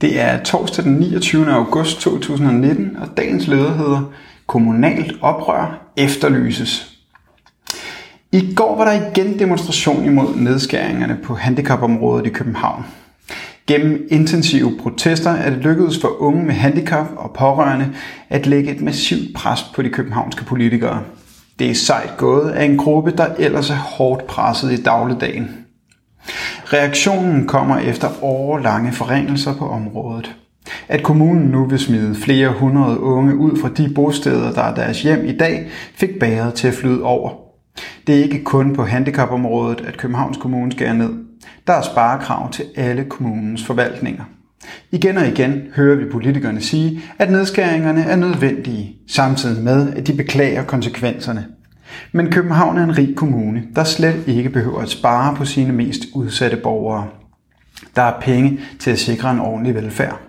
Det er torsdag den 29. august 2019, og dagens leder hedder Kommunalt oprør efterlyses. I går var der igen demonstration imod nedskæringerne på handicapområdet i København. Gennem intensive protester er det lykkedes for unge med handicap og pårørende at lægge et massivt pres på de københavnske politikere. Det er sejt gået af en gruppe, der ellers er hårdt presset i dagligdagen. Reaktionen kommer efter årlange forringelser på området. At kommunen nu vil smide flere hundrede unge ud fra de bosteder, der er deres hjem i dag, fik bæret til at flyde over. Det er ikke kun på handicapområdet, at Københavns Kommune skærer ned. Der er sparekrav til alle kommunens forvaltninger. Igen og igen hører vi politikerne sige, at nedskæringerne er nødvendige, samtidig med, at de beklager konsekvenserne. Men København er en rig kommune, der slet ikke behøver at spare på sine mest udsatte borgere. Der er penge til at sikre en ordentlig velfærd.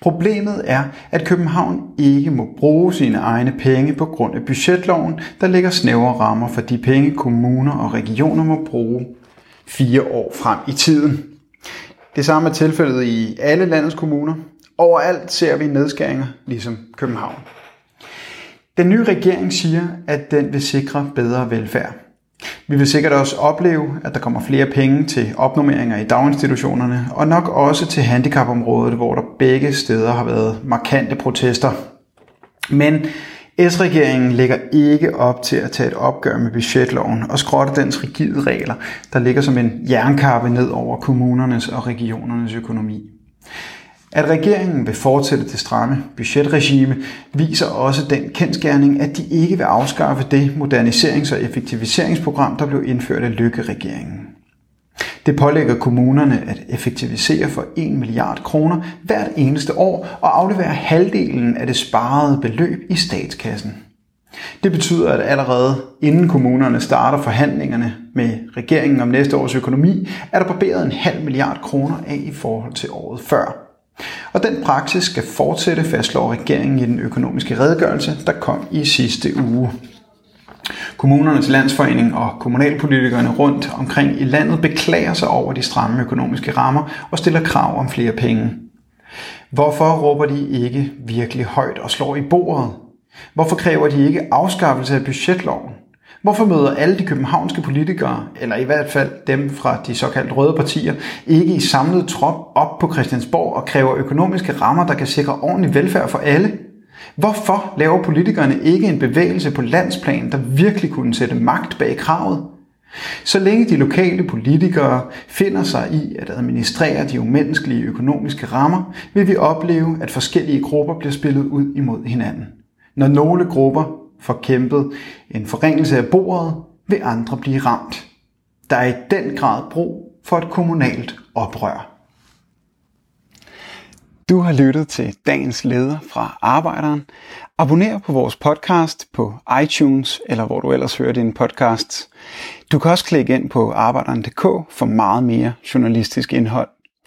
Problemet er, at København ikke må bruge sine egne penge på grund af budgetloven, der lægger snævre rammer for de penge, kommuner og regioner må bruge fire år frem i tiden. Det samme er tilfældet i alle landets kommuner. Overalt ser vi nedskæringer, ligesom København. Den nye regering siger, at den vil sikre bedre velfærd. Vi vil sikkert også opleve, at der kommer flere penge til opnummeringer i daginstitutionerne, og nok også til handicapområdet, hvor der begge steder har været markante protester. Men S-regeringen lægger ikke op til at tage et opgør med budgetloven og skrotte dens rigide regler, der ligger som en jernkappe ned over kommunernes og regionernes økonomi. At regeringen vil fortsætte det stramme budgetregime, viser også den kendskærning, at de ikke vil afskaffe det moderniserings- og effektiviseringsprogram, der blev indført af Lykke-regeringen. Det pålægger kommunerne at effektivisere for 1 milliard kroner hvert eneste år og aflevere halvdelen af det sparede beløb i statskassen. Det betyder, at allerede inden kommunerne starter forhandlingerne med regeringen om næste års økonomi, er der barberet en halv milliard kroner af i forhold til året før. Og den praksis skal fortsætte, fastslår regeringen i den økonomiske redegørelse, der kom i sidste uge. Kommunernes landsforening og kommunalpolitikerne rundt omkring i landet beklager sig over de stramme økonomiske rammer og stiller krav om flere penge. Hvorfor råber de ikke virkelig højt og slår i bordet? Hvorfor kræver de ikke afskaffelse af budgetloven? Hvorfor møder alle de københavnske politikere, eller i hvert fald dem fra de såkaldte røde partier, ikke i samlet trop op på Christiansborg og kræver økonomiske rammer, der kan sikre ordentlig velfærd for alle? Hvorfor laver politikerne ikke en bevægelse på landsplan, der virkelig kunne sætte magt bag kravet? Så længe de lokale politikere finder sig i at administrere de umenneskelige økonomiske rammer, vil vi opleve, at forskellige grupper bliver spillet ud imod hinanden. Når nogle grupper får kæmpet en forringelse af bordet, vil andre blive ramt. Der er i den grad brug for et kommunalt oprør. Du har lyttet til dagens leder fra Arbejderen. Abonner på vores podcast på iTunes eller hvor du ellers hører din podcast. Du kan også klikke ind på arbejderen.dk for meget mere journalistisk indhold.